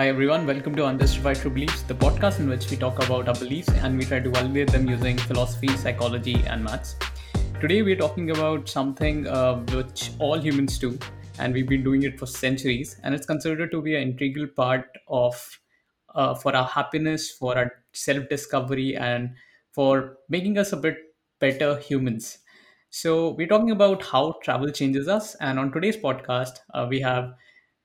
Hi everyone, welcome to Unjustified True Beliefs, the podcast in which we talk about our beliefs and we try to validate them using philosophy, psychology, and maths. Today we're talking about something uh, which all humans do, and we've been doing it for centuries, and it's considered to be an integral part of uh, for our happiness, for our self-discovery, and for making us a bit better humans. So we're talking about how travel changes us, and on today's podcast, uh, we have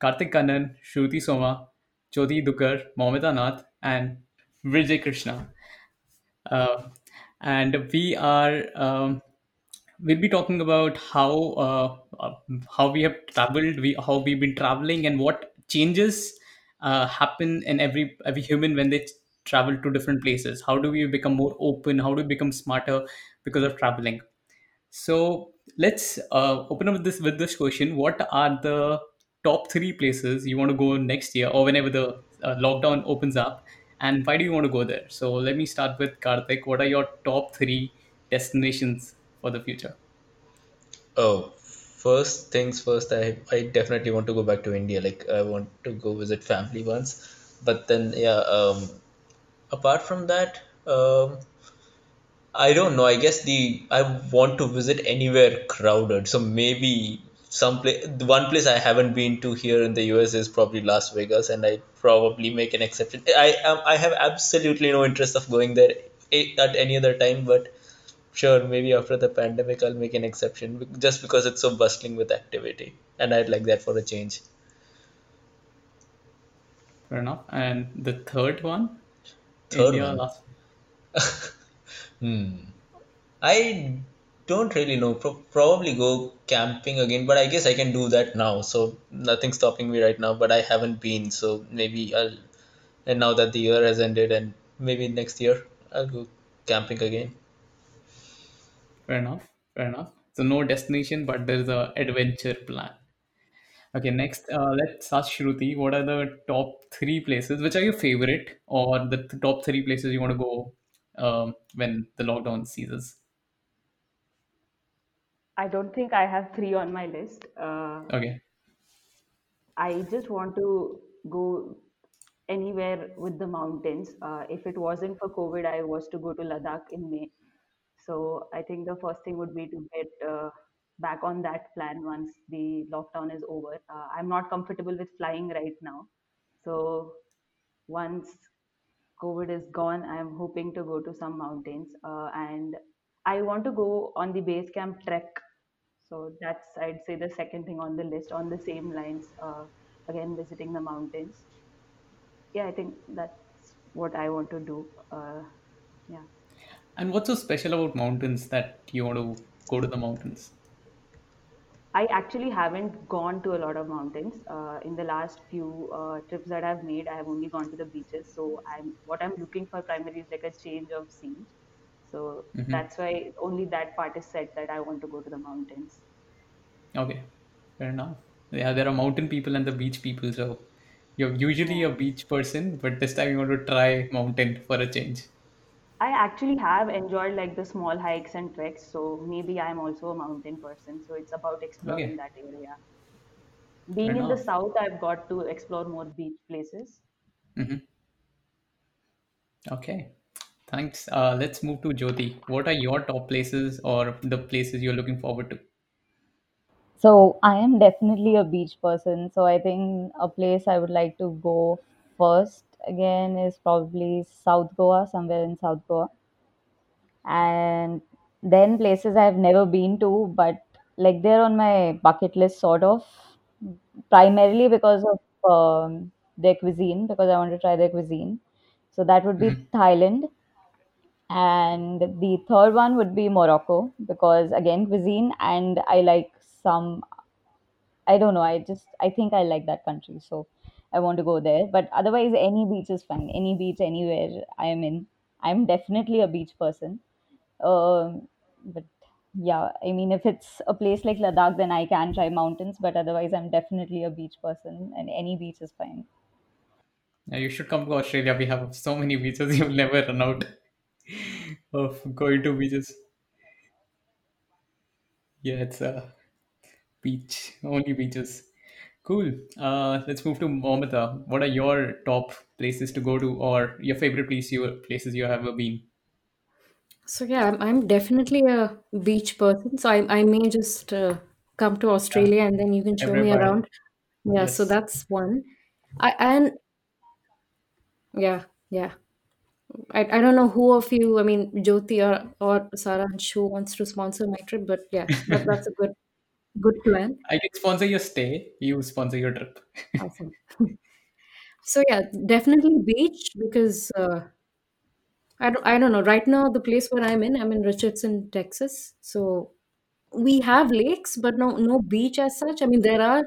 Karthik Kannan, Shruti Soma, Jyoti Dukar, Momita Nath, and Vijay Krishna. Uh, and we are um, we'll be talking about how uh, uh, how we have traveled, we how we've been traveling, and what changes uh, happen in every every human when they travel to different places. How do we become more open? How do we become smarter because of traveling? So let's uh, open up this with this question. What are the top three places you want to go next year or whenever the uh, lockdown opens up? And why do you want to go there? So let me start with Karthik. What are your top three destinations for the future? Oh, first things first, I, I definitely want to go back to India. Like, I want to go visit family once. But then, yeah, um, apart from that, um, I don't know. I guess the I want to visit anywhere crowded. So maybe some place, the one place I haven't been to here in the US is probably Las Vegas, and I probably make an exception. I am I have absolutely no interest of going there at any other time, but Sure, maybe after the pandemic, I'll make an exception just because it's so bustling with activity, and I'd like that for a change. Fair enough. And the third one, Third India one, last. hmm, I don't really know. Pro- probably go camping again, but I guess I can do that now. So nothing's stopping me right now. But I haven't been, so maybe I'll. And now that the year has ended, and maybe next year I'll go camping again. Fair enough. Fair enough. So no destination, but there's a adventure plan. Okay, next, uh, let's ask Shruti. What are the top three places? Which are your favorite, or the th- top three places you want to go um, when the lockdown ceases? I don't think I have three on my list. Uh, Okay. I just want to go anywhere with the mountains. Uh, if it wasn't for COVID, I was to go to Ladakh in May. So I think the first thing would be to get uh, back on that plan once the lockdown is over. Uh, I'm not comfortable with flying right now. So once COVID is gone, I'm hoping to go to some mountains. Uh, and I want to go on the base camp trek So that's, I'd say, the second thing on the list on the same lines. Uh, again, visiting the mountains. Yeah, I think that's what I want to do. Uh, yeah. And what's so special about mountains that you want to go to the mountains? I actually haven't gone to a lot of mountains. Uh, in the last few uh, trips that I've made, I have only gone to the beaches. So I'm what I'm looking for primarily is like a change of scene. So hmm that's why only that part is said that I want to go to the mountains. Okay, fair enough. Yeah, there are mountain people and the beach people. So you're usually a beach person, but this time you want to try mountain for a change. I actually have enjoyed like the small hikes and treks, so maybe I'm also a mountain person. So it's about exploring Okay, that area. fair Being in the south, I've got to explore more beach places. hmm Okay, thanks. Uh, let's move to Jyoti. What are your top places or the places you're looking forward to? So I am definitely a beach person. So I think a place I would like to go first again is probably South Goa, somewhere in South Goa. And then places I've never been to, but like they're on my bucket list, sort of, primarily because of um, their cuisine, because I want to try their cuisine. So that would be hmm Thailand. And the third one would be Morocco, because again, cuisine, and I like some I don't know. I just I think I like that country, so I want to go there. But otherwise, any beach is fine. Any beach, anywhere I am in. I'm definitely a beach person. Um, but yeah, I mean, if it's a place like Ladakh, then I can try mountains. But otherwise, I'm definitely a beach person, and any beach is fine. Yeah, you should come to Australia. We have so many beaches. You'll never run out of going to beaches. Yeah, it's a beach, only beaches. Cool. Uh, let's move to Momita. What are your top places to go to, or your favorite place you places you have ever been? So yeah, I'm, I'm definitely a beach person. So I, I may just uh, come to Yeah, Australia and then you can show me around. Yeah, so Yes. that's one. I and yeah, yeah. I, I don't know who of you, I mean, Jyoti or or Sarah who wants to sponsor my trip, but yeah, that, that's a good good plan. I can sponsor your stay. You sponsor your trip. Awesome. So yeah, definitely beach because uh, I don't I don't know. Right now, the place where I'm in, I'm in Richardson, Texas. So we have lakes, but no no beach as such. I mean, there are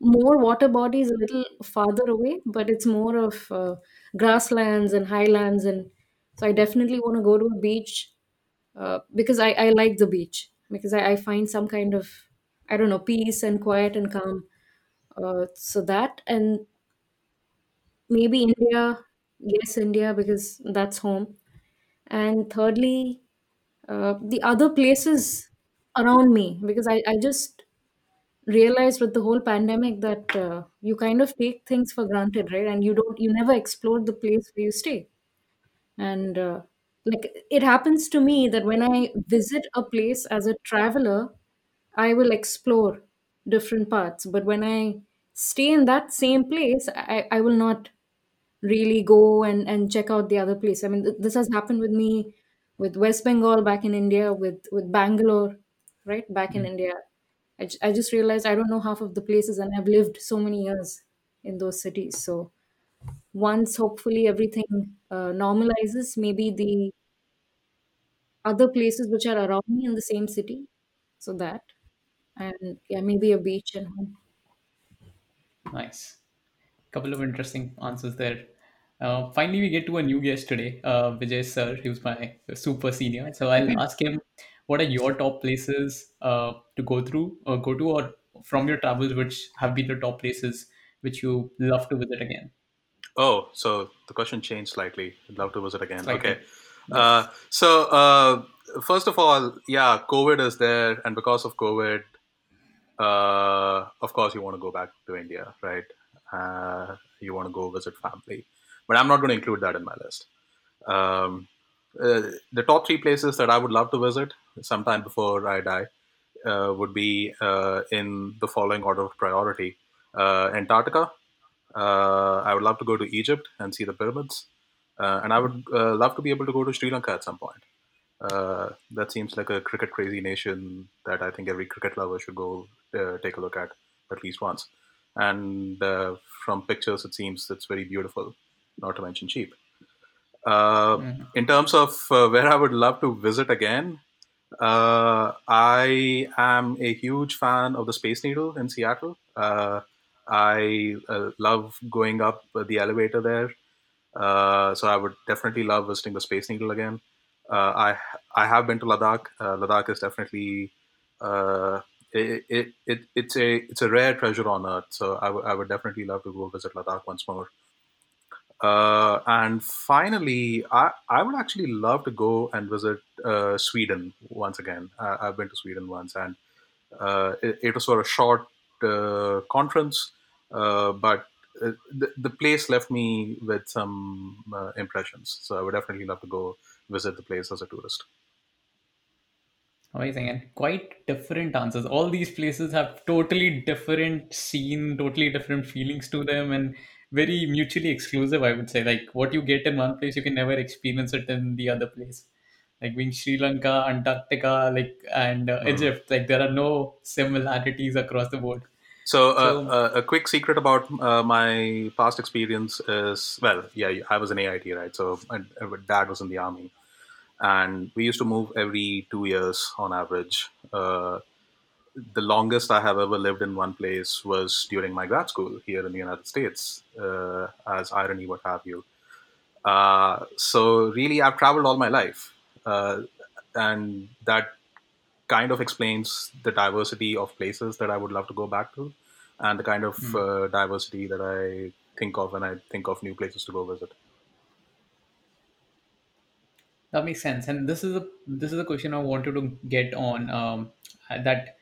more water bodies a little farther away, but it's more of uh, grasslands and highlands, and so I definitely want to go to a beach uh, because I I like the beach because I, I find some kind of I don't know peace and quiet and calm. Uh, so that and maybe India, yes, India because that's home, and thirdly uh, the other places around me because I, I just realized with the whole pandemic that uh, you kind of take things for granted right and you don't you never explore the place where you stay and uh, like it happens to me that when i visit a place as a traveler i will explore different parts but when i stay in that same place i, I will not really go and, and check out the other place. I mean, th- this has happened with me with West Bengal back in India, with, with Bangalore, right? Back in Mm. India. I, I just realized I don't know half of the places and I've lived so many years in those cities. So once hopefully everything uh, normalizes, maybe the other places which are around me in the same city. So that, and yeah, maybe a beach and home. Nice. Couple of interesting answers there. Uh, finally, we get to a new guest today, uh, Vijay sir, who's my super senior. So I'll ask him, what are your top places uh, to go through or go to, or from your travels, which have been the top places which you love to visit again? Oh, so the question changed slightly. I'd love to visit again. Okay. Slightly. Uh, so, uh, first of all, yeah, COVID is there. And because of COVID, uh, of course, you want to go back to India, right? Uh, you want to go visit family. But I'm not going to include that in my list. Um, uh, the top three places that I would love to visit sometime before I die uh, would be uh, in the following order of priority uh, Antarctica. Uh, I would love to go to Egypt and see the pyramids. Uh, and I would uh, love to be able to go to Sri Lanka at some point. Uh, that seems like a cricket crazy nation that I think every cricket lover should go uh, take a look at at least once. And uh, from pictures, it seems it's very beautiful, not to mention cheap. Uh, Mhm. in terms of uh, where I would love to visit again, uh, I am a huge fan of the Space Needle in Seattle. Uh, I uh, love going up the elevator there. Uh, so I would definitely love visiting the Space Needle again. Uh, I I have been to Ladakh. Uh, Ladakh is definitely it, it, it it's a it's a rare treasure on earth. So I would I would definitely love to go visit Ladakh once more. Uh, and finally, I, I would actually love to go and visit uh, Sweden once again. I've been to Sweden once, and uh, it, it was for a short uh, conference, uh, but the, the place left me with some impressions. So I would definitely love to go visit the place as a tourist. Amazing and quite different answers. All these places have totally different scene, totally different feelings to them, and very mutually exclusive, I would say. Like what you get in one place, you can never experience it in the other place. Like being Sri Lanka, Antarctica, like and uh, Mhm. Egypt, like there are no similarities across the board. So, uh, So, uh, a quick secret about uh, my past experience is well, yeah, I was in AIT, right? So, my, my dad was in the army, and we used to move every two years on average. The longest I have ever lived in one place was during my grad school here in the United States, uh, as irony, what have you. Uh, so, really, I've traveled all my life, uh, and that kind of explains the diversity of places that I would love to go back to, and the kind of uh, diversity that I think of when I think of new places to go visit. that makes sense. And this is a this is a question I wanted to get on. Um, that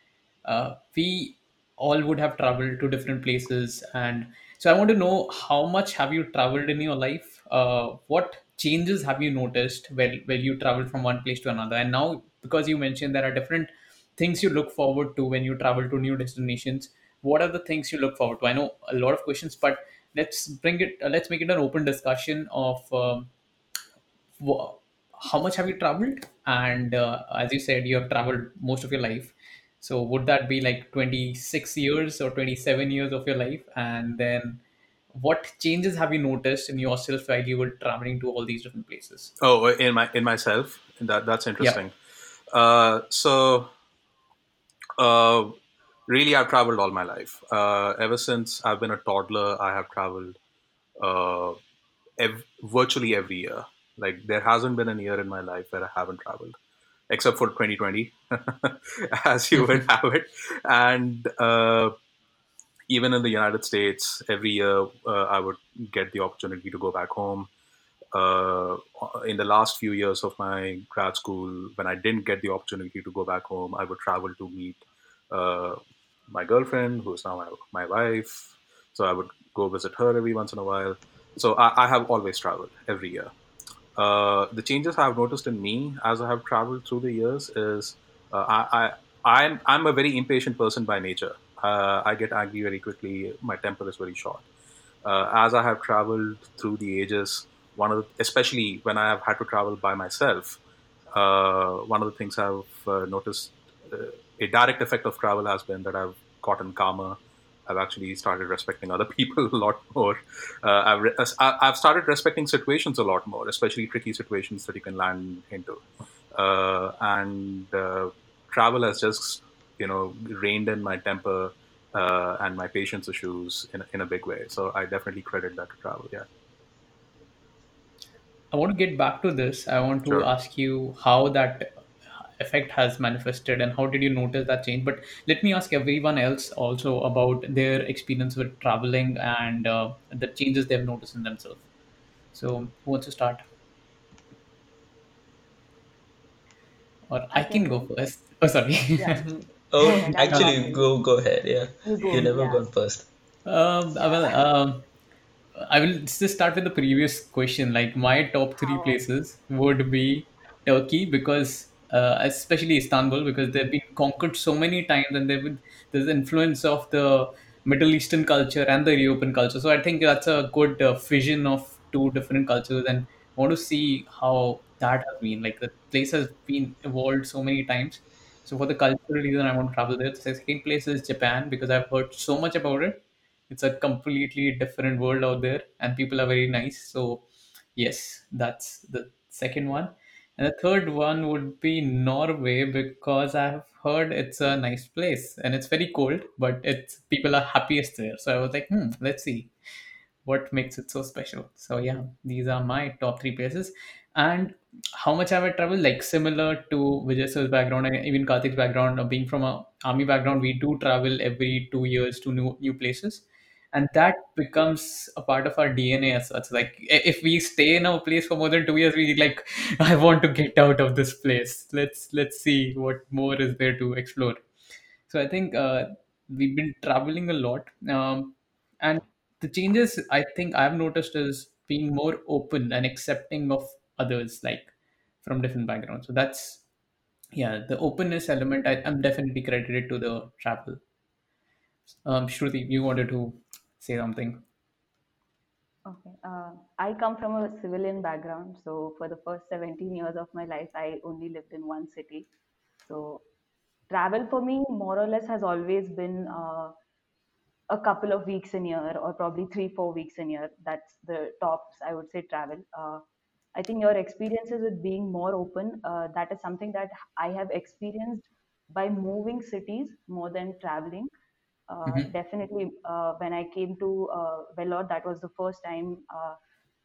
we all would have traveled to different places and so i want to know how much have you traveled in your life uh, what changes have you noticed when, when you travel from one place to another and now because you mentioned there are different things you look forward to when you travel to new destinations what are the things you look forward to i know a lot of questions but let's bring it uh, let's make it an open discussion of um, wha- how much have you traveled? And uh, as you said, you have traveled most of your life. So would that be like 26 years or 27 years of your life? And then what changes have you noticed in yourself while you were traveling to all these different places? Oh, in my in myself. That that's Yeah. interesting. Uh, so uh, really, I've traveled all my life. Uh, ever since I've been a toddler, I have traveled uh, ev- virtually every year. Like there hasn't been a year in my life where I haven't traveled, except for 2020, as you would have it. And uh, even in the United States, every year uh, I would get the opportunity to go back home. Uh, in the last few years of my grad school, when I didn't get the opportunity to go back home, I would travel to meet uh, my girlfriend, who is now my, my wife. So I would go visit her every once in a while. So I, I have always traveled every year. Uh, the changes I've noticed in me as I have traveled through the years is uh, I, I I'm I'm a very impatient person by nature. Uh, I get angry very quickly. My temper is very short. Uh, as I have traveled through the ages, one of the, especially when I have had to travel by myself, uh, one of the things I've noticed a direct effect of travel has been that I've gotten calmer. I've actually started respecting other people a lot more. Uh, I've, re- I've started respecting situations a lot more, especially tricky situations that you can land into. Uh, and uh, travel has just, you know, reined in my temper uh, and my patience issues in, a- in a big way. So I definitely credit that to travel. Yeah, I want to get back to this. I want to sure. ask you how that effect has manifested and how did you notice that change. But let me ask everyone else also about their experience with traveling and uh, the changes they've noticed in themselves. So, who wants to start? Or I I can can go go. first. Oh, sorry. Yeah. Oh, ahead. Uh, actually, listening. go go ahead. Yeah, You you go. never Yeah. gone first. um, well, um, I will just start with the previous question. Like my top three places would be Turkey because, uh, especially Istanbul, because they've been conquered so many times, and they've been, there's influence of the Middle Eastern culture and the European culture. So I think that's a good uh, fusion of two different cultures, and I want to see how that has been. Like the place has been evolved so many times. So for the cultural reason, I want to travel there. The second place is Japan because I've heard so much about it it's a completely different world out there and people are very nice so yes that's the second one and the third one would be norway because i've heard it's a nice place and it's very cold but it's people are happiest there so i was like hmm let's see what makes it so special. So yeah, these are my top three places. And how much have I traveled? Like similar to Vijay sir's background and even Karthik's background, of being from a army background, we do travel every two years to new new places, and that becomes a part of our DNA as such. Like if we stay in a place for more than two years, we like, I want to get out of this place. Let's let's see what more is there to explore. So I think uh, we've been traveling a lot, um, and the changes I think I've noticed is being more open and accepting of others, like from different backgrounds. So that's yeah, the openness element. I, I'm definitely credited to the travel. Um, Shruti, you wanted to say something? okay. Uh, I come from a civilian background, so for the first 17 years of my life, I only lived in one city. So travel for me, more or less, has always been uh, a couple of weeks in a year, or probably three, four weeks in a year. That's the tops I would say travel. Uh, I think your experiences with being more open, uh, that is something that I have experienced by moving cities more than traveling. Uh, hmm definitely, uh, when I came to uh, that was the first time. Uh,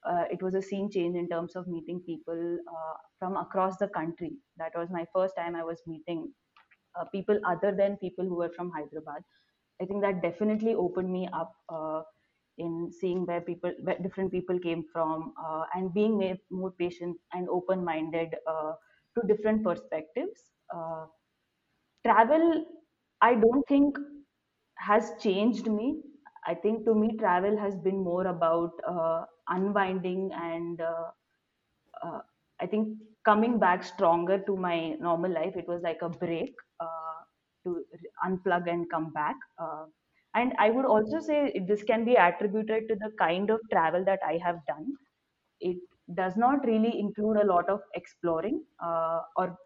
uh, it was a scene change in terms of meeting people uh, from across the country. That was my first time I was meeting uh, people other than people who were from Hyderabad. I think that definitely opened me up uh, in seeing where people, where different people came from, uh, and being more patient and open-minded uh, to different perspectives. Uh, travel, I don't think has changed me i think to me travel has been more about uh, unwinding and uh, uh, I think coming back stronger to my normal life, it was like a break uh, to unplug and come back. Uh, and I would also say this can be attributed to the kind of travel that I have done. It does not really include a lot of exploring or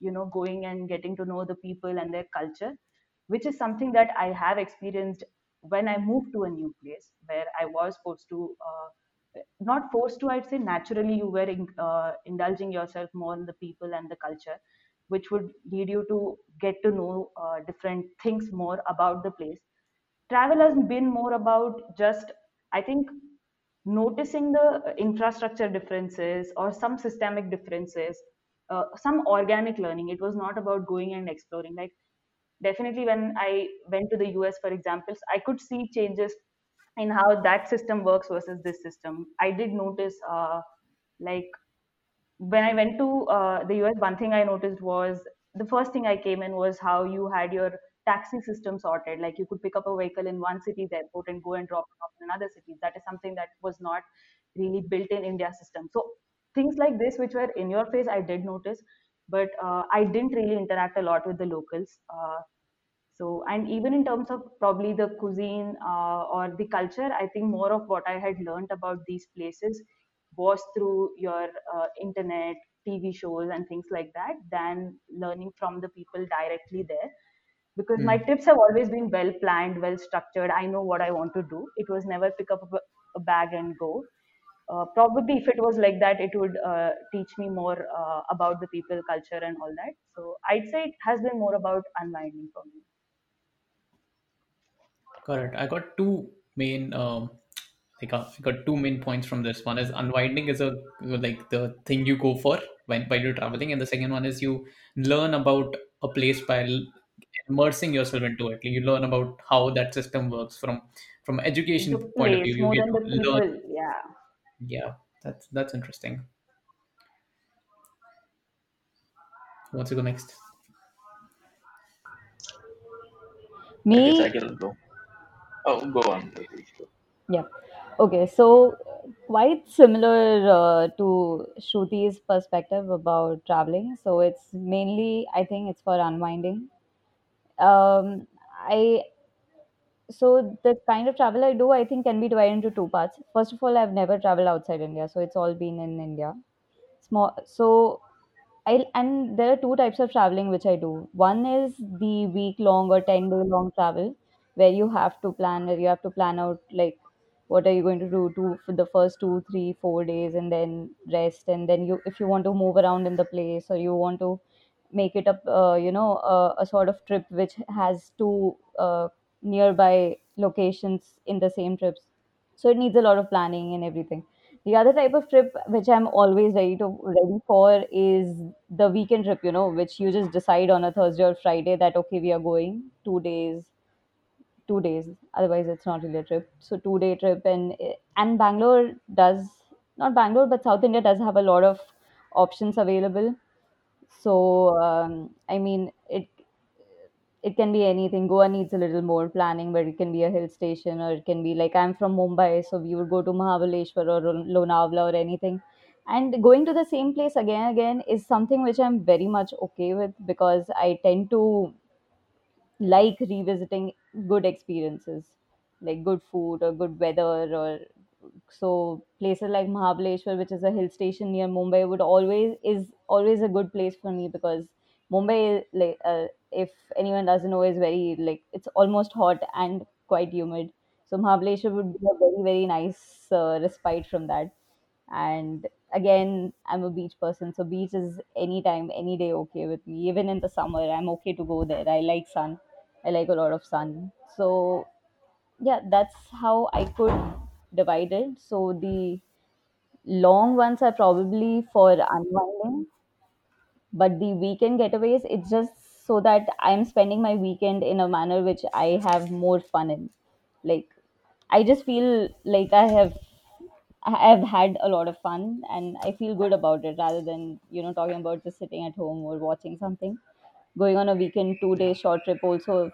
you know going and getting to know the people and their culture, which is something that I have experienced when I moved to a new place where I was supposed to. Uh, not forced to i'd say naturally you were in, uh, indulging yourself more in the people and the culture which would lead you to get to know uh, different things more about the place travel has been more about just i think noticing the infrastructure differences or some systemic differences uh, some organic learning it was not about going and exploring like definitely when i went to the us for examples i could see changes in how that system works versus this system. I did notice, uh, like when I went to uh, the US, one thing I noticed was the first thing I came in was how you had your taxi system sorted. Like you could pick up a vehicle in one city's airport and go and drop it off in another city. That is something that was not really built in India system. So things like this, which were in your face, I did notice, but uh, I didn't really interact a lot with the locals. Uh, so, and even in terms of probably the cuisine uh, or the culture, I think more of what I had learned about these places was through your uh, internet, TV shows, and things like that than learning from the people directly there. Because my Hmm. trips have always been well planned, well structured. I know what I want to do. It was never pick up a, a bag and go. Uh, probably if it was like that, it would uh, teach me more uh, about the people, culture, and all that. So I'd say it has been more about unwinding for me. Correct. I got two main um I got two main points from this. One is unwinding is a like the thing you go for when while you're traveling, and the second one is you learn about a place by immersing yourself into it. You learn about how that system works from from education point of view. You get to learn. people. Yeah. Yeah, that's that's interesting. Who wants to go next? I guess Me, I can go. Oh, go on. yeah. Okay, so quite similar uh, to Shruti's perspective about traveling. So it's mainly, I think it's for unwinding. Um, I so the kind of travel I do, I think, can be divided into two parts. First of all, I've never traveled outside India, so it's all been in India. Small, so I and there are two types of traveling which I do. One is the week long or ten day long travel, where you have to plan, where you have to plan out like what are you going to do for the first two, three, four days, and then rest, and then you if you want to move around in the place or you want to make it up, uh, you know, uh, a sort of trip which has two uh, nearby locations in the same trips. So it needs a lot of planning and everything. The other type of trip which i'm always ready to ready for is the weekend trip you know which you just decide on a thursday or friday that okay we are going two days two days. Otherwise it's not really a trip. So two day trip and and bangalore does not bangalore but south india does have a lot of options available. So um, i mean it can be anything. Goa needs a little more planning, but it can be a hill station, or it can be like I'm from Mumbai, so we would go to Mahabaleshwar or Lonavala or anything. And going to the same place again again is something which I'm very much okay with because I tend to like revisiting good experiences, like good food or good weather or so places like Mahabaleshwar, which is a hill station near Mumbai, would always is always a good place for me because Mumbai, like uh, if anyone doesn't know, is very like it's almost hot and quite humid. So Mahabaleshwar would be a very very nice uh, respite from that. And again, I'm a beach person, so beach is anytime, any day okay with me. Even in the summer, I'm okay to go there. I like sun. I like a lot of sun. So yeah, that's how I could divide it. So the long ones are probably for unwinding, but the weekend getaways, it's just so that I'm spending my weekend in a manner which I have more fun in. Like I just feel like I have I've had a lot of fun and I feel good about it rather than, you know, talking about just sitting at home or watching something. Going on a weekend two day short trip also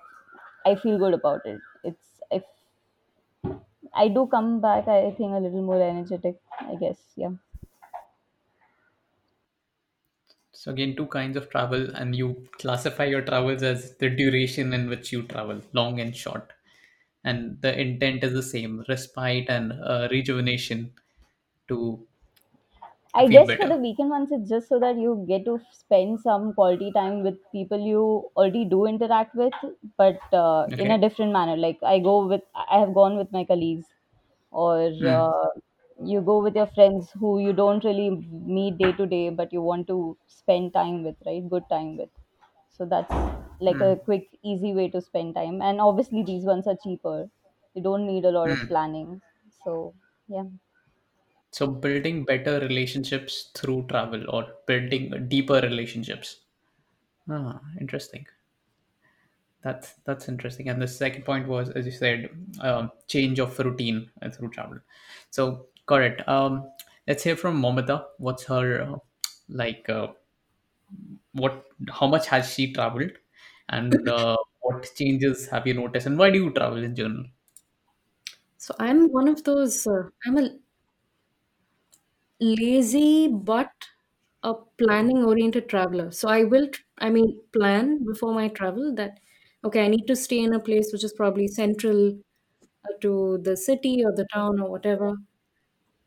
I feel good about it. It's if I do come back, I think a little more energetic. I guess, yeah. So again, two kinds of travel, and you classify your travels as the duration in which you travel, long and short, and the intent is the same: respite and uh, rejuvenation to I feel guess for the weekend ones, it's just so that you get to spend some quality time with people you already do interact with, but uh, in a Okay. different manner. Like I go with, I have gone with my colleagues, or Hmm. uh, you go with your friends who you don't really meet day to day, but you want to spend time with, right? Good time with. So that's like a Hmm. quick, easy way to spend time. And obviously, these ones are cheaper. You don't need a lot of Hmm. planning. So yeah. So building better relationships through travel or building deeper relationships. Ah, interesting. That's that's interesting. And the second point was, as you said, um, change of routine uh, through travel. So correct. Um, let's hear from Momita. What's her uh, like? Uh, what? How much has she traveled? And uh, what changes have you noticed? And why do you travel in general? So I'm one of those. Uh, I'm a lazy but a planning oriented traveler. So I will, tr- I mean, plan before my travel that okay, I need to stay in a place which is probably central uh, to the city or the town or whatever.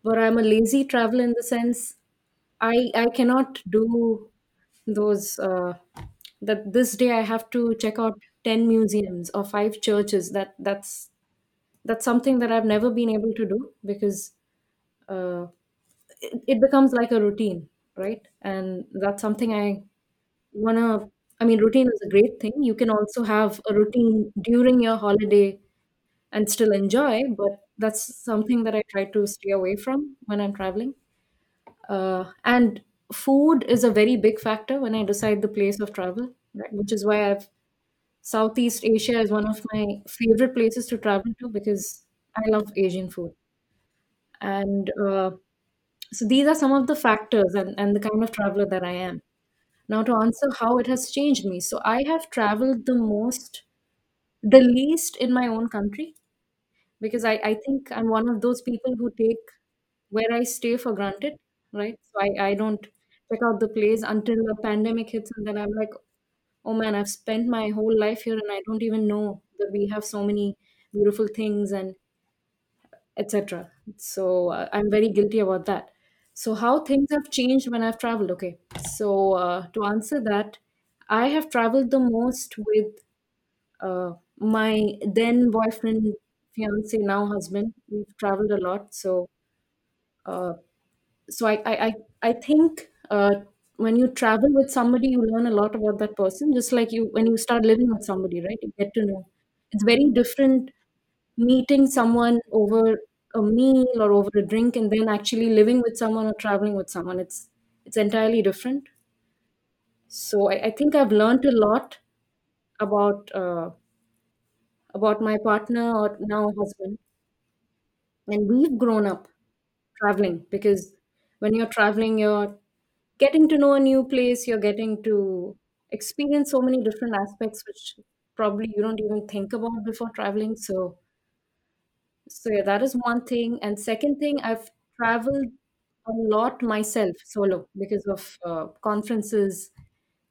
But I'm a lazy traveler in the sense I I cannot do those uh, that this day I have to check out 10 museums or five churches. That that's that's something that I've never been able to do because uh, it, it becomes like a routine right? And that's something I want to I mean routine is a great thing. You can also have a routine during your holiday and still enjoy but that's something that I try to stay away from when I'm traveling uh, and food is a very big factor when I decide the place of travel, right? Which is why I've Southeast Asia is one of my favorite places to travel to because I love Asian food. And uh, so these are some of the factors and, and the kind of traveler that I am. Now, to answer how it has changed me, so I have traveled the most, the least in my own country because I, I think I'm one of those people who take where I stay for granted, right? So I, I don't check out the place until the pandemic hits, and then I'm like, oh man, I've spent my whole life here and I don't even know that we have so many beautiful things and etc. So uh, I'm very guilty about that. So how things have changed when I've traveled? Okay, so uh, to answer that, I have traveled the most with uh, my then boyfriend, fiance, now husband. We've traveled a lot, so uh, so I I I, I think uh, when you travel with somebody, you learn a lot about that person. Just like you when you start living with somebody, right? You get to know. It's very different meeting someone over a meal or over a drink, and then actually living with someone or traveling with someone. It's it's entirely different. So I, I think I've learned a lot about uh, about my partner or now husband, and we've grown up traveling because when you're traveling, you're getting to know a new place you're getting to experience so many different aspects which probably you don't even think about before traveling. So so yeah that is one thing. And second thing i've traveled a lot myself solo because of uh, conferences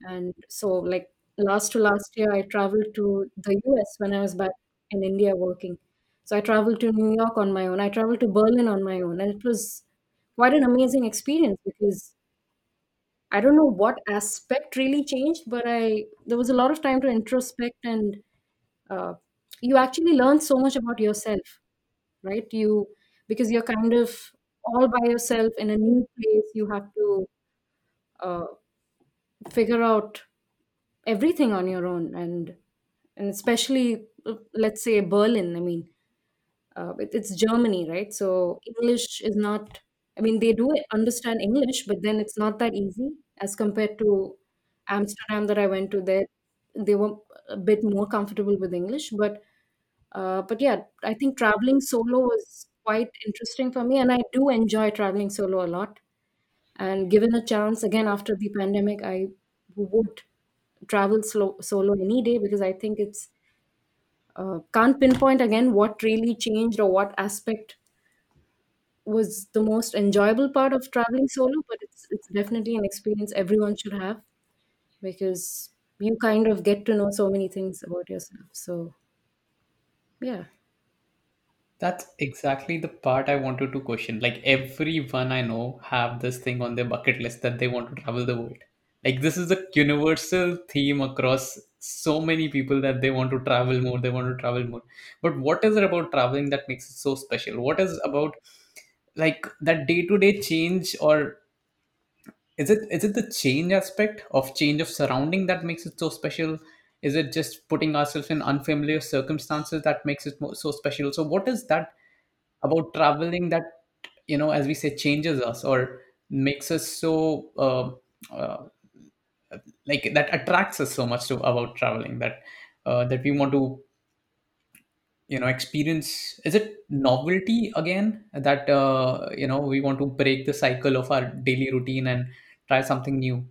and so like last to last year i traveled to the us when i was back in india working so i traveled to new york on my own i traveled to berlin on my own and it was quite an amazing experience because I don't know what aspect really changed, but I there was a lot of time to introspect and uh, you actually learn so much about yourself, right? You because you're kind of all by yourself in a new place. You have to uh, figure out everything on your own, and and especially uh, let's say Berlin. I mean, uh, it, it's Germany, right? So English is not. I mean, they do understand English, but then it's not that easy as compared to Amsterdam that I went to. There, they were a bit more comfortable with English, but uh, but yeah, I think traveling solo was quite interesting for me, and I do enjoy traveling solo a lot. And given a chance again after the pandemic, I would travel solo any day because I think it's uh, can't pinpoint again what really changed or what aspect was the most enjoyable part of traveling solo, but it's it's definitely an experience everyone should have because you kind of get to know so many things about yourself. So yeah, That's exactly the part I wanted to question. Like everyone I know have this thing on their bucket list that they want to travel the world. Like this is a universal theme across so many people that they want to travel more, they want to travel more. But what is it about traveling that makes it so special? What is about like that day-to-day change or is it is it the change aspect of change of surrounding that makes it so special is it just putting ourselves in unfamiliar circumstances that makes it so special so what is that about traveling that you know as we say changes us or makes us so uh, uh, like that attracts us so much to about traveling that uh, that we want to you know experience is it novelty again that uh, you know we want to break the cycle of our daily routine and try something new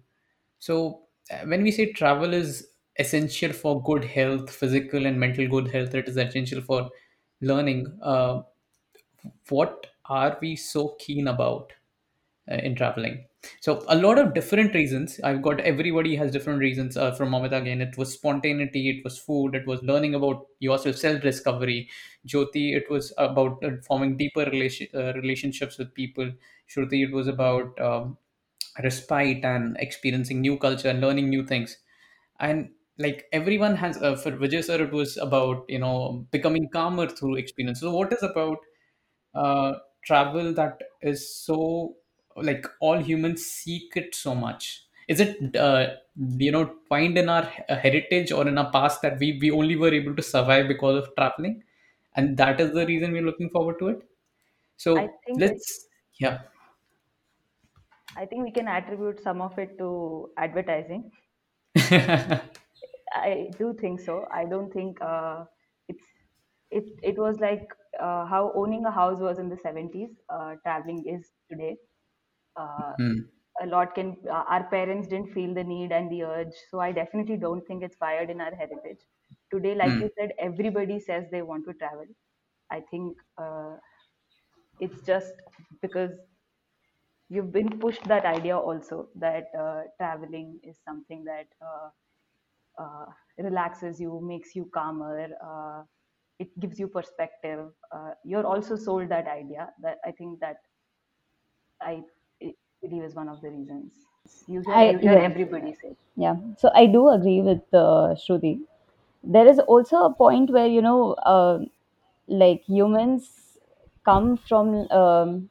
so uh, when we say travel is essential for good health physical and mental good health it is essential for learning uh, what are we so keen about uh, in traveling. So a lot of different reasons. I've got everybody has different reasons. Uh, from Momita again, it was spontaneity, it was food, it was learning about yourself, self discovery. Jyoti, it was about uh, forming deeper relation, uh, relationships with people. Shruti, it was about um, respite and experiencing new culture and learning new things. And like everyone has, uh, for Vijay sir, it was about you know becoming calmer through experience. So what is about uh, travel that is so like all humans seek it so much is it uh, you know find in our uh, heritage or in our past that we we only were able to survive because of traveling and that is the reason we're looking forward to it I so think let's yeah I think we can attribute some of it to advertising. I do think so. I don't think uh, it's it. It was like uh, how owning a house was in the seventies. Uh, traveling is today. Uh, Hmm. a lot can. Uh, our parents didn't feel the need and the urge, so I definitely don't think it's wired in our heritage. Today, like Hmm. you said, everybody says they want to travel. I think uh, it's just because you've been pushed that idea also that uh, traveling is something that uh, uh, relaxes you, makes you calmer, uh, it gives you perspective. Uh, you're also sold that idea. That I think that I believe is one of the reasons. You hear I you hear yeah everybody say. yeah. So I do agree with uh, Shruti. There is also a point where you know, uh, like humans come from um,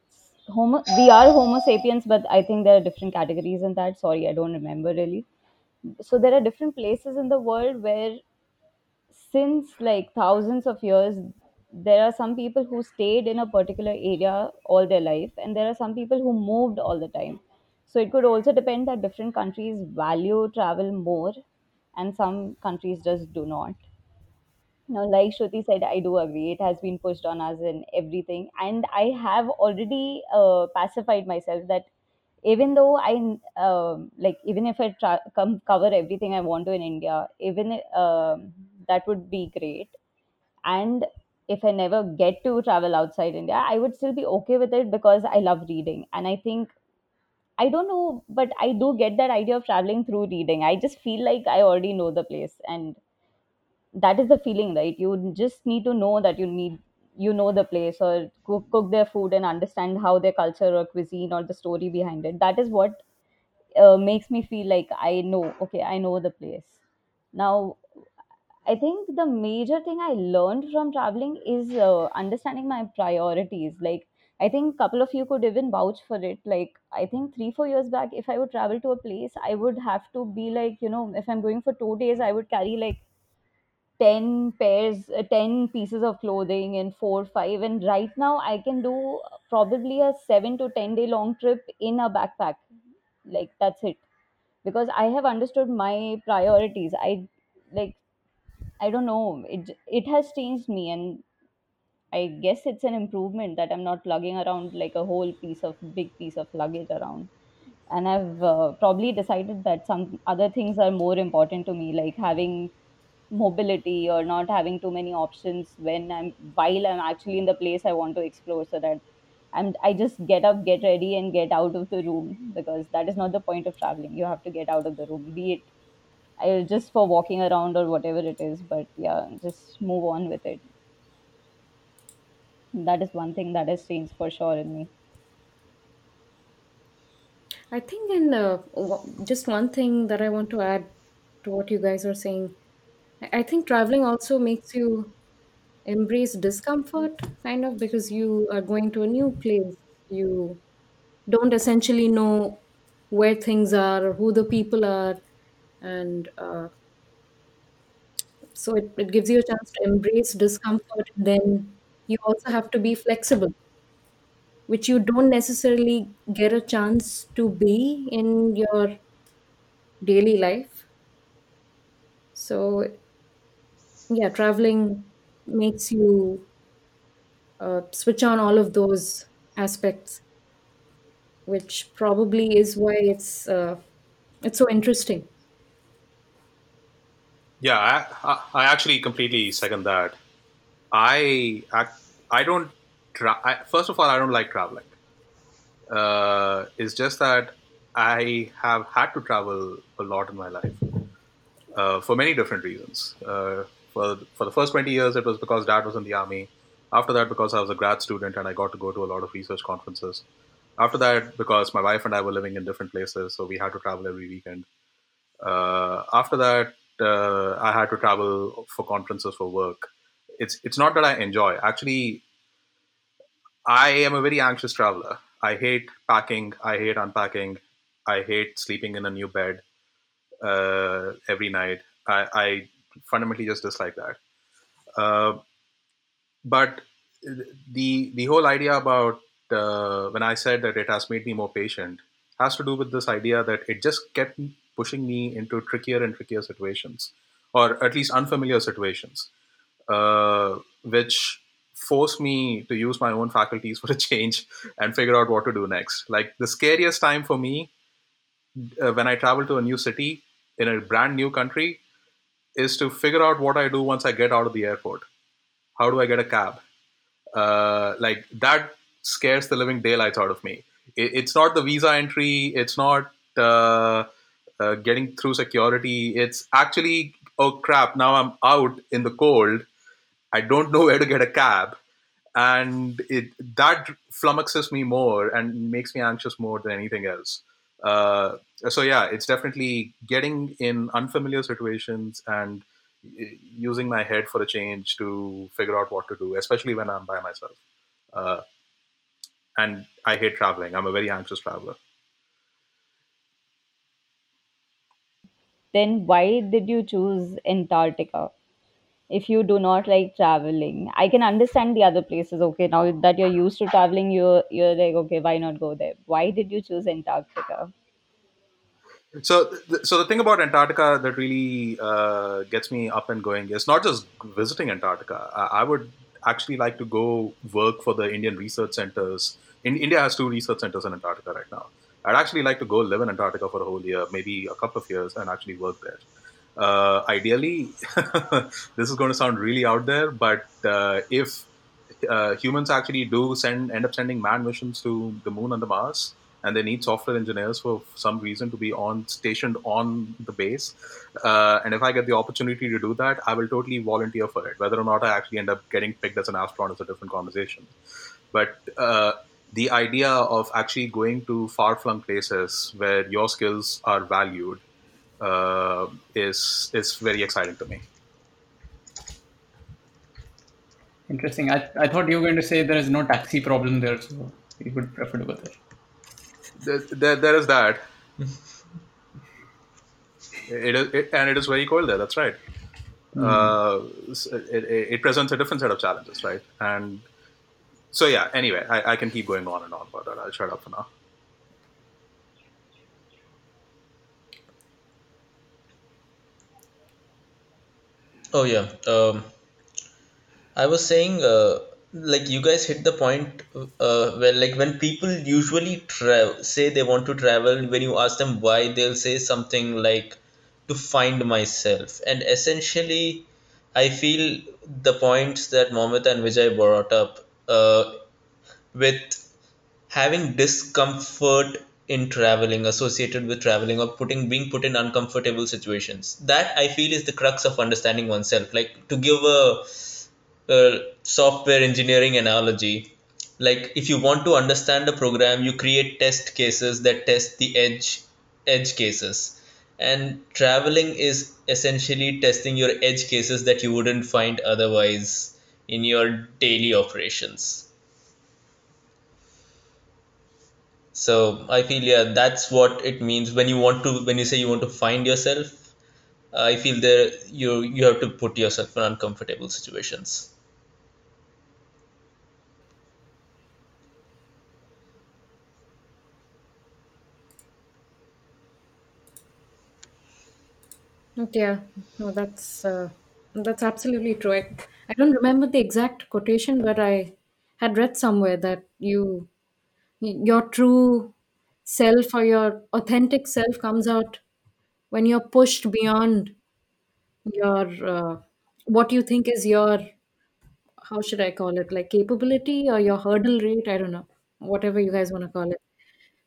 homo. We are Homo sapiens, but I think there are different categories in that. Sorry, I don't remember really. So there are different places in the world where since like thousands of years there are some people who stayed in a particular area all their life and there are some people who moved all the time. So it could also depend that different countries value travel more and some countries just do not. Now like shruti said i do agree. It has been pushed on us in everything. And i have already uh, pacified myself that even though i um like even if i tra- come cover everything i want to in india even um that would be great. And if i never get to travel outside india i would still be okay with it because i love reading. And i think i don't know but i do get that idea of traveling through reading. I just feel like i already know the place and that is the feeling right? You just need to know that you need you know the place or cook, cook their food and understand how their culture or cuisine or the story behind it. That is what uh, makes me feel like I know, okay, I know the place. Now, I think the major thing I learned from traveling is uh, understanding my priorities. Like, I think a couple of you could even vouch for it. Like, I think three, four years back, if I would travel to a place, I would have to be like, you know, if I'm going for two days, I would carry like 10 pairs, uh, 10 pieces of clothing and four, five. And right now, I can do probably a seven to 10 day long trip in a backpack. Like, that's it because i have understood my priorities i like i don't know it it has changed me and i guess it's an improvement that i'm not lugging around like a whole piece of big piece of luggage around and i've uh, probably decided that some other things are more important to me like having mobility or not having too many options when I'm while I'm actually in the place I want to explore so that I'm I just get up, get ready and get out of the room because that is not the point of traveling. You have to get out of the room, be it I just for walking around or whatever it is, but yeah, just move on with it. That is one thing that has changed for sure in me. I think in uh, just one thing that I want to add to what you guys are saying, I I think traveling also makes you embrace discomfort, kind of, because you are going to a new place. You don't essentially know where things are or who the people are, and uh, so it, it gives you a chance to embrace discomfort. Then you also have to be flexible, which you don't necessarily get a chance to be in your daily life. So yeah, traveling makes you uh, switch on all of those aspects, which probably is why it's uh, it's so interesting. Yeah, I, I, I actually completely second that. I act, I don't. Tra- I, first of all, I don't like traveling. Uh, it's just that I have had to travel a lot in my life uh, for many different reasons. Uh, for for the first twenty years, it was because dad was in the army. After that, because I was a grad student and I got to go to a lot of research conferences. After that, because my wife and I were living in different places, so we had to travel every weekend. Uh, after that, uh, I had to travel for conferences for work. It's it's not that I enjoy. Actually, I am a very anxious traveler. I hate packing. I hate unpacking. I hate sleeping in a new bed uh, every night. I, I fundamentally just dislike that. Uh, but the the whole idea about uh, when I said that it has made me more patient has to do with this idea that it just kept pushing me into trickier and trickier situations, or at least unfamiliar situations, uh, which force me to use my own faculties for a change and figure out what to do next. Like the scariest time for me uh, when I travel to a new city in a brand new country is to figure out what I do once I get out of the airport. How do I get a cab? Uh, like that scares the living daylights out of me. It, it's not the visa entry. It's not uh, uh, getting through security. It's actually oh crap! Now I'm out in the cold. I don't know where to get a cab, and it that flummoxes me more and makes me anxious more than anything else. Uh, so yeah, it's definitely getting in unfamiliar situations and using my head for a change to figure out what to do, especially when I'm by myself. Uh, and I hate traveling. I'm a very anxious traveler. Then why did you choose Antarctica? If you do not like traveling, I can understand the other places. Okay, now that you're used to traveling, you're you're like, okay, why not go there? Why did you choose Antarctica? So, so the thing about Antarctica that really uh, gets me up and going is not just visiting Antarctica. I, I would actually like to go work for the Indian research centers. In, India has two research centers in Antarctica right now. I'd actually like to go live in Antarctica for a whole year, maybe a couple of years, and actually work there. Uh, ideally, this is going to sound really out there, but uh, if uh, humans actually do send end up sending manned missions to the moon and the Mars, and they need software engineers for some reason to be on stationed on the base. Uh, and if I get the opportunity to do that, I will totally volunteer for it. Whether or not I actually end up getting picked as an astronaut is a different conversation. But uh, the idea of actually going to far flung places where your skills are valued uh, is is very exciting to me. Interesting. I, I thought you were going to say there is no taxi problem there, so you would prefer to go there. There, there, there is that. it is, it, and it is very cold there. That's right. Uh, s- it, it, it presents a different set of challenges, right? And so, yeah. Anyway, I, I can keep going on and on, but I'll shut up for now. Oh yeah. Um, I was saying, uh, like you guys hit the point uh, where, like, when people usually tra- say they want to travel, when you ask them why, they'll say something like, to find myself. And essentially, I feel the points that Mohammed and Vijay brought up uh, with having discomfort in traveling associated with traveling or putting being put in uncomfortable situations. That i feel is the crux of understanding oneself. Like to give a, a software engineering analogy like if you want to understand a program you create test cases that test the edge edge cases. And traveling is essentially testing your edge cases that you wouldn't find otherwise in your daily operations So I feel yeah, that's what it means when you want to when you say you want to find yourself. I feel there you you have to put yourself in uncomfortable situations. Yeah, no, that's uh, that's absolutely true. I, I don't remember the exact quotation, but I had read somewhere that you your true self or your authentic self comes out when you're pushed beyond your uh, what you think is your how should I call it like capability or your hurdle rate. I don't know, whatever you guys want to call it.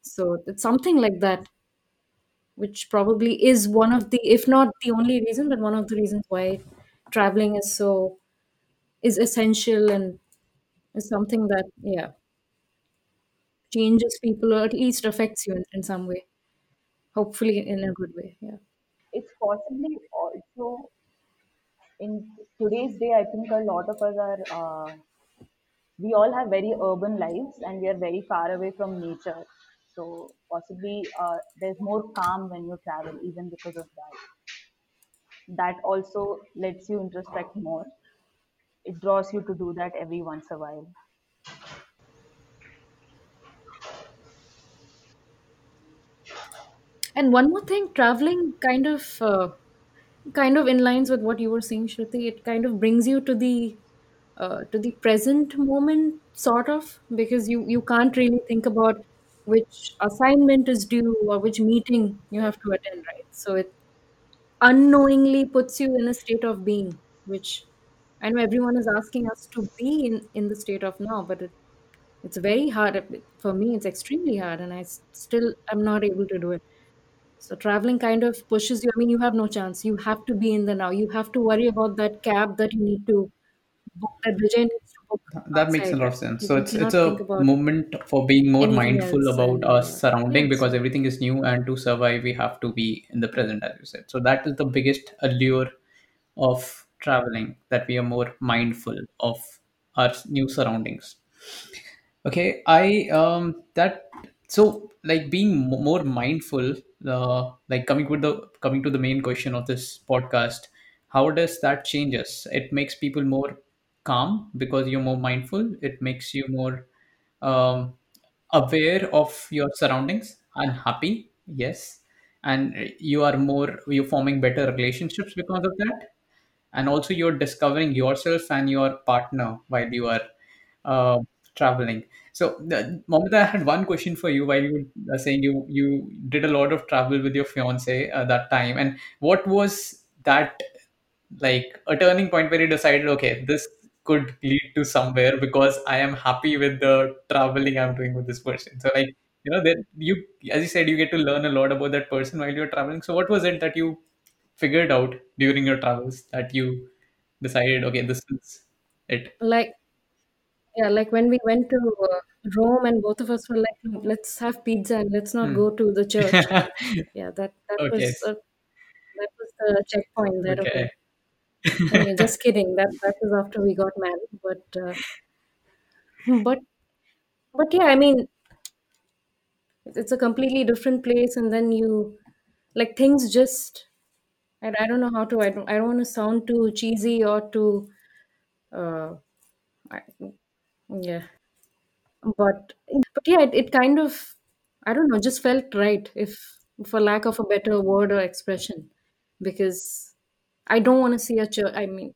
So it's something like that, which probably is one of the, if not the only reason, but one of the reasons why traveling is so is essential and is something that yeah changes people or at least affects you in, in some way. Hopefully in a good way. Yeah. It's possibly also in today's day, I think a lot of us are, uh, we all have very urban lives and we are very far away from nature. So possibly uh, there's more calm when you travel, even because of that. That also lets you introspect more. It draws you to do that every once in a while. And one more thing, traveling kind of uh, kind of in lines with what you were saying, Shruti. It kind of brings you to the uh, to the present moment, sort of, because you you can't really think about which assignment is due or which meeting you have to attend, right? So it unknowingly puts you in a state of being, which I know everyone is asking us to be in in the state of now, but it, it's very hard for me. It's extremely hard, and I s- still am not able to do it. So traveling kind of pushes you. I mean, you have no chance. You have to be in the now. You have to worry about that cab that you need to book, that Vijay needs to book That makes a outside, lot of sense. You So it's it's cannot think a about moment for being more anything mindful else. about And our uh, surrounding yeah, because everything is new and to survive we have to be in the present, as you said. So that is the biggest allure of traveling that we are more mindful of our new surroundings. Okay, I um that so like being mo- more mindful, uh, like coming with the coming to the main question of this podcast, how does that change us? It makes people more calm because you're more mindful. It makes you more um, aware of your surroundings and happy. Yes, and you are more you're forming better relationships because of that and also you're discovering yourself and your partner while you are uh, traveling. So, Mohammed, I had one question for you while you were saying you you did a lot of travel with your fiance at that time, and what was that like a turning point where you decided, okay, this could lead to somewhere because I am happy with the traveling I'm doing with this person. So, like you know, that you as you said, you get to learn a lot about that person while you're traveling. So, what was it that you figured out during your travels that you decided, okay, this is it? like yeah, like when we went to uh, Rome, and both of us were like, "Let's have pizza and let's not Hmm. go to the church." Yeah, that that okay. was uh, that was the checkpoint. That okay. Okay. I mean, just kidding. That that was after we got married, but uh, but but yeah, I mean, it's a completely different place, and then you like things just. I, I don't know how to. I don't. I don't want to sound too cheesy or too. Uh, I, yeah, but but yeah, it, it kind of. I don't know. Just felt right, if for lack of a better word or expression, because I don't want to see a church. I mean,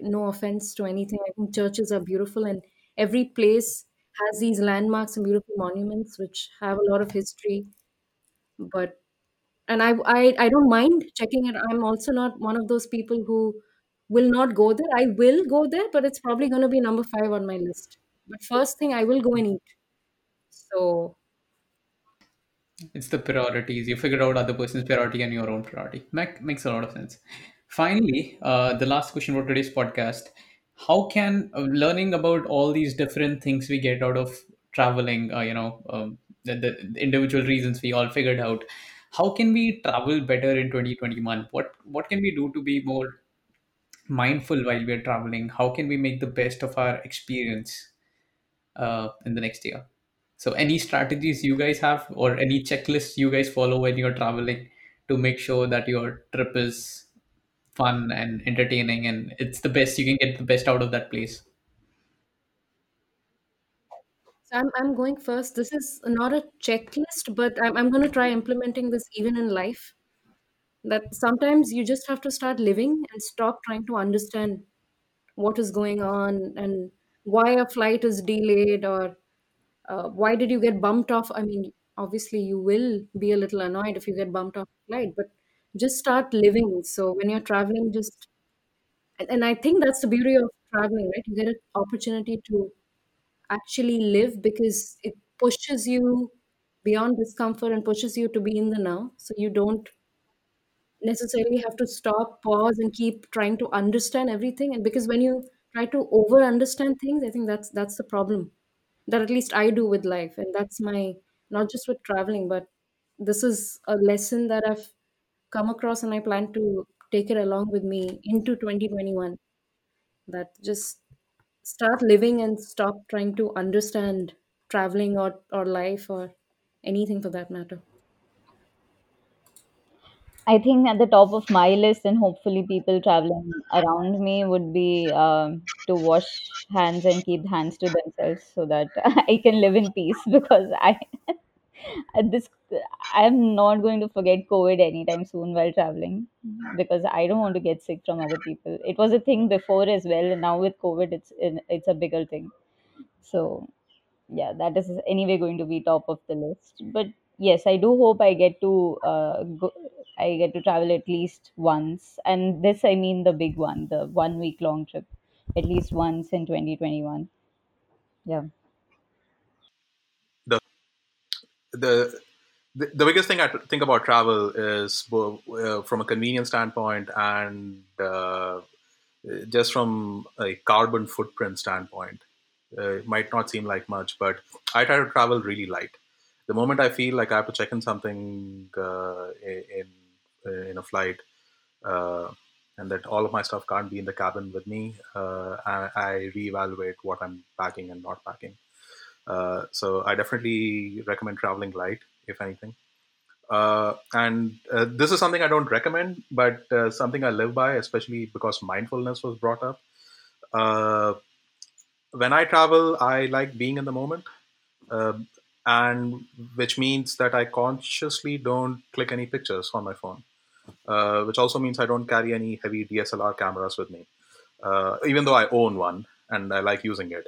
no offense to anything. I think churches are beautiful, and every place has these landmarks and beautiful monuments which have a lot of history. But and I, I I don't mind checking it. I'm also not one of those people who will not go there. I will go there, but it's probably going to be number five on my list. But first thing, I will go and eat. So It's the priorities. You figure out other person's priority and your own priority. Make, makes a lot of sense. Finally, uh, the last question for today's podcast: How can uh, learning about all these different things we get out of traveling, uh, you know, um, the the individual reasons we all figured out, how can we travel better in 2021? What what can we do to be more mindful while we are traveling? How can we make the best of our experience uh, in the next year? So, any strategies you guys have, or any checklists you guys follow when you're traveling to make sure that your trip is fun and entertaining and it's the best you can get the best out of that place? So I'm I'm going first. This is not a checklist, but I'm I'm going to try implementing this even in life. That sometimes you just have to start living and stop trying to understand what is going on and why a flight is delayed or uh, why did you get bumped off. I mean, obviously you will be a little annoyed if you get bumped off a flight, but just start living. So when you're traveling, just and, and I think that's the beauty of traveling, right? You get an opportunity to actually live because it pushes you beyond discomfort and pushes you to be in the now. So you don't necessarily have to stop, pause, and keep trying to understand everything. And because when you try to over understand things, I think that's that's the problem that at least I do with life. And that's my not just with traveling, but this is a lesson that I've come across and I plan to take it along with me into 2021 that just start living and stop trying to understand traveling or, or life or anything for that matter. I think at the top of my list, and hopefully people traveling around me would be um, to wash hands and keep hands to themselves so that I can live in peace because I this I'm not going to forget COVID anytime soon while traveling because I don't want to get sick from other people. It was a thing before as well, and now with COVID, it's it's a bigger thing. So yeah that is anyway going to be top of the list but yes i do hope i get to uh, go i get to travel at least once and this i mean the big one the one week long trip at least once in 2021 yeah The the the, biggest thing I think about travel is uh, from a convenience standpoint and uh, just from a carbon footprint standpoint. Uh, it might not seem like much, but I try to travel really light. The moment I feel like I have to check in something uh, in in a flight, uh, and that all of my stuff can't be in the cabin with me, uh, I, I reevaluate what I'm packing and not packing. Uh, so I definitely recommend traveling light, if anything. Uh, and uh, this is something I don't recommend, but uh, something I live by, especially because mindfulness was brought up. Uh, when I travel, I like being in the moment, Um and which means that I consciously don't click any pictures on my phone. Which also means I don't carry any heavy DSLR cameras with me, even though I own one and I like using it.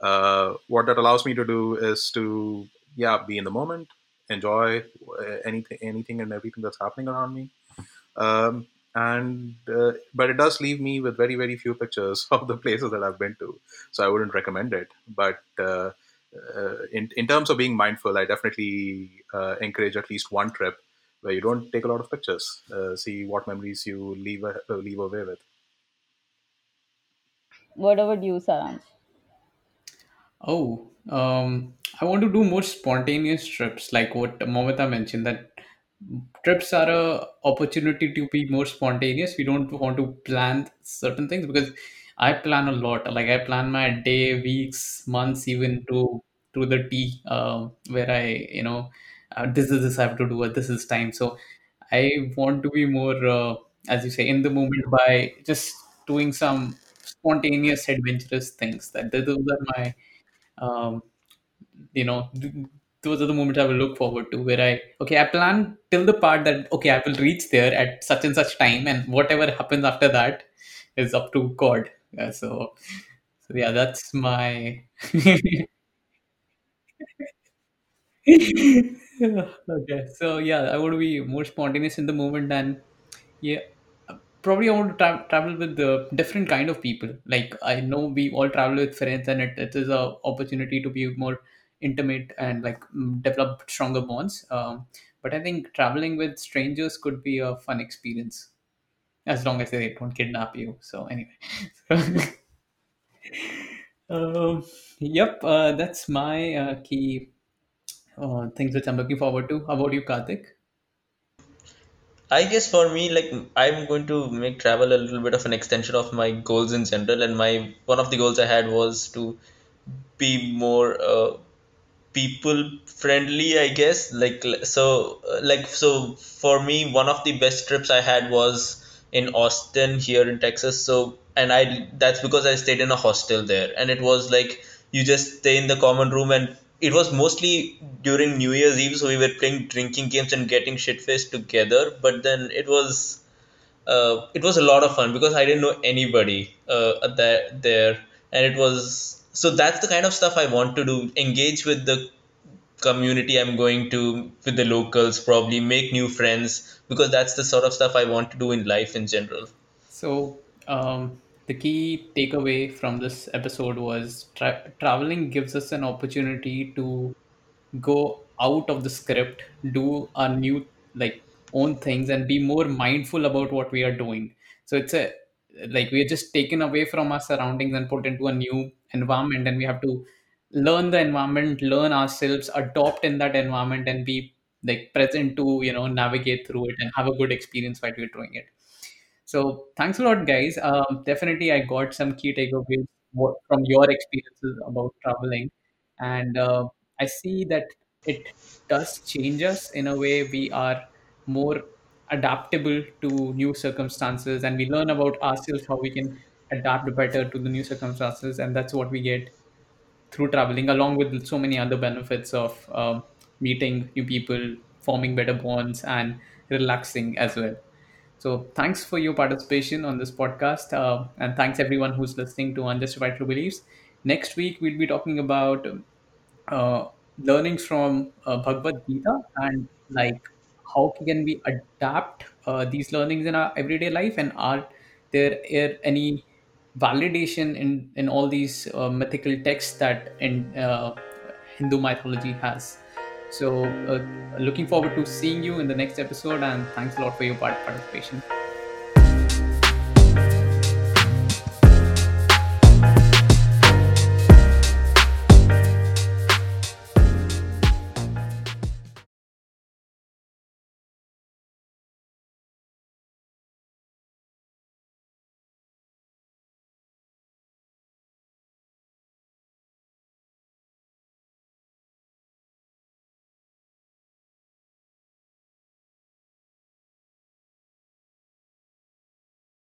Uh, what that allows me to do is to yeah be in the moment, enjoy uh, anything anything and everything that's happening around me, um, and uh, but it does leave me with very very few pictures of the places that I've been to, so I wouldn't recommend it. But uh, uh, in in terms of being mindful, I definitely uh, encourage at least one trip where you don't take a lot of pictures. See what memories you leave leave away with. what about you saransh Oh, um, I want to do more spontaneous trips, like what Momita mentioned, that trips are a opportunity to be more spontaneous. We don't want to plan certain things because I plan a lot. Like I plan my day, weeks, months, even to to the T, um, where I, you know, uh, this is this I have to do this is time. So I want to be more, uh, as you say, in the moment by just doing some spontaneous, adventurous things. That those are my um, you know th- those are the moments i will look forward to where i okay i plan till the part that okay i will reach there at such and such time and whatever happens after that is up to god Yeah, so so yeah that's my okay. So yeah, I to be more spontaneous in the moment, and yeah, probably I want to tra- travel with the different kind of people. Like I know we all travel with friends, and it, it is a opportunity to be more intimate and like mm, develop stronger bonds. Um, but I think traveling with strangers could be a fun experience as long as they don't kidnap you. So anyway, um, yep, uh, that's my uh, key uh, things which I'm looking forward to. How about you, Karthik? I guess for me, like I'm going to make travel a little bit of an extension of my goals in general, and my one of the goals I had was to be more uh, people friendly i guess. Like so uh, like so for me one of the best trips i had was in austin here in texas. So and i that's because i stayed in a hostel there. And it was like you just stay in the common room and it was mostly during new year's eve so we were playing drinking games and getting shit faced together but then it was uh, it was a lot of fun because I didn't know anybody uh, there there, and it was so that's the kind of stuff I want to do. Engage with the community I'm going to, with the locals, probably make new friends because that's the sort of stuff I want to do in life in general. So, um, the key takeaway from this episode was tra- traveling gives us an opportunity to go out of the script, do our new like own things, and be more mindful about what we are doing. So it's a like we are just taken away from our surroundings and put into a new environment, and we have to learn the environment, learn ourselves, adopt in that environment, and be like present to you know navigate through it and have a good experience while we're doing it. So thanks a lot, guys. Um, definitely, I got some key takeaways from your experiences about traveling, and uh, I see that it does change us in a way. We are more adaptable to new circumstances, and we learn about ourselves how we can adapt better to the new circumstances, and that's what we get through traveling, along with so many other benefits of um, meeting new people, forming better bonds, and relaxing as well. So thanks for your participation on this podcast, uh, and thanks everyone who's listening to Unjustified True Beliefs. Next week we'll be talking about uh, learnings from uh, Bhagavad Gita and like how can we adapt uh, these learnings in our everyday life, and are there are any validation in in all these uh, mythical texts that in uh, Hindu mythology has. So, uh, looking forward to seeing you in the next episode, and thanks a lot for your part- participation.